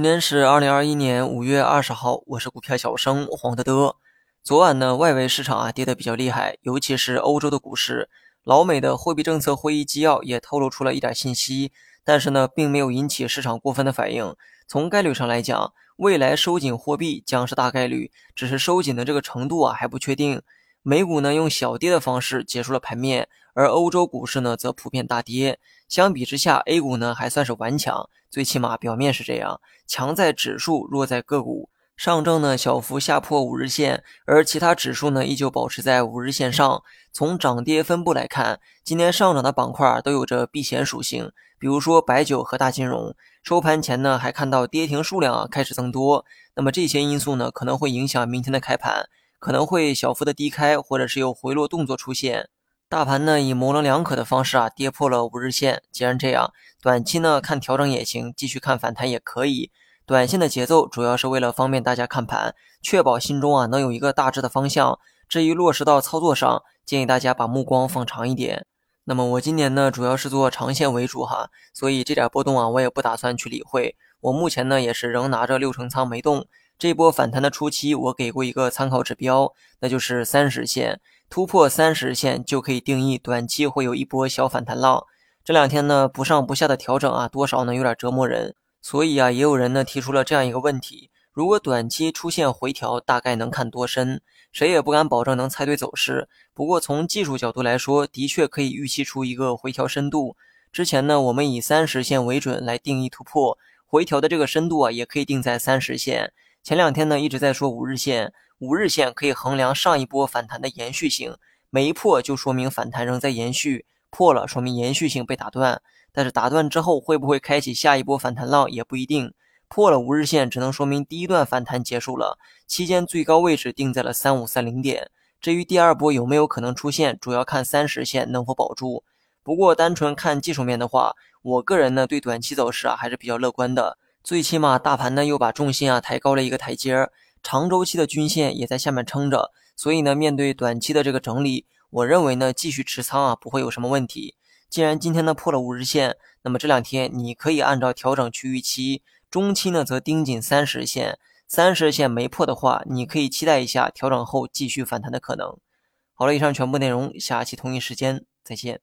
今天是二零二一年五月二十号，我是股票小生黄德德。昨晚呢，外围市场啊跌得比较厉害，尤其是欧洲的股市。老美的货币政策会议纪要也透露出了一点信息，但是呢，并没有引起市场过分的反应。从概率上来讲，未来收紧货币将是大概率，只是收紧的这个程度啊还不确定。美股呢用小跌的方式结束了盘面，而欧洲股市呢则普遍大跌。相比之下，A 股呢还算是顽强，最起码表面是这样，强在指数，弱在个股。上证呢小幅下破五日线，而其他指数呢依旧保持在五日线上。从涨跌分布来看，今天上涨的板块都有着避险属性，比如说白酒和大金融。收盘前呢还看到跌停数量啊开始增多，那么这些因素呢可能会影响明天的开盘。可能会小幅的低开，或者是有回落动作出现。大盘呢以模棱两可的方式啊跌破了五日线。既然这样，短期呢看调整也行，继续看反弹也可以。短线的节奏主要是为了方便大家看盘，确保心中啊能有一个大致的方向。至于落实到操作上，建议大家把目光放长一点。那么我今年呢主要是做长线为主哈，所以这点波动啊我也不打算去理会。我目前呢也是仍拿着六成仓没动。这波反弹的初期，我给过一个参考指标，那就是三十线突破三十线就可以定义短期会有一波小反弹浪。这两天呢不上不下的调整啊，多少呢有点折磨人。所以啊，也有人呢提出了这样一个问题：如果短期出现回调，大概能看多深？谁也不敢保证能猜对走势。不过从技术角度来说，的确可以预期出一个回调深度。之前呢，我们以三十线为准来定义突破回调的这个深度啊，也可以定在三十线。前两天呢一直在说五日线，五日线可以衡量上一波反弹的延续性，没破就说明反弹仍在延续，破了说明延续性被打断。但是打断之后会不会开启下一波反弹浪也不一定。破了五日线只能说明第一段反弹结束了，期间最高位置定在了三五三零点。至于第二波有没有可能出现，主要看三十线能否保住。不过单纯看技术面的话，我个人呢对短期走势啊还是比较乐观的。最起码大盘呢又把重心啊抬高了一个台阶儿，长周期的均线也在下面撑着，所以呢面对短期的这个整理，我认为呢继续持仓啊不会有什么问题。既然今天呢破了五日线，那么这两天你可以按照调整去预期，中期呢则盯紧三十日线，三十日线没破的话，你可以期待一下调整后继续反弹的可能。好了，以上全部内容，下期同一时间再见。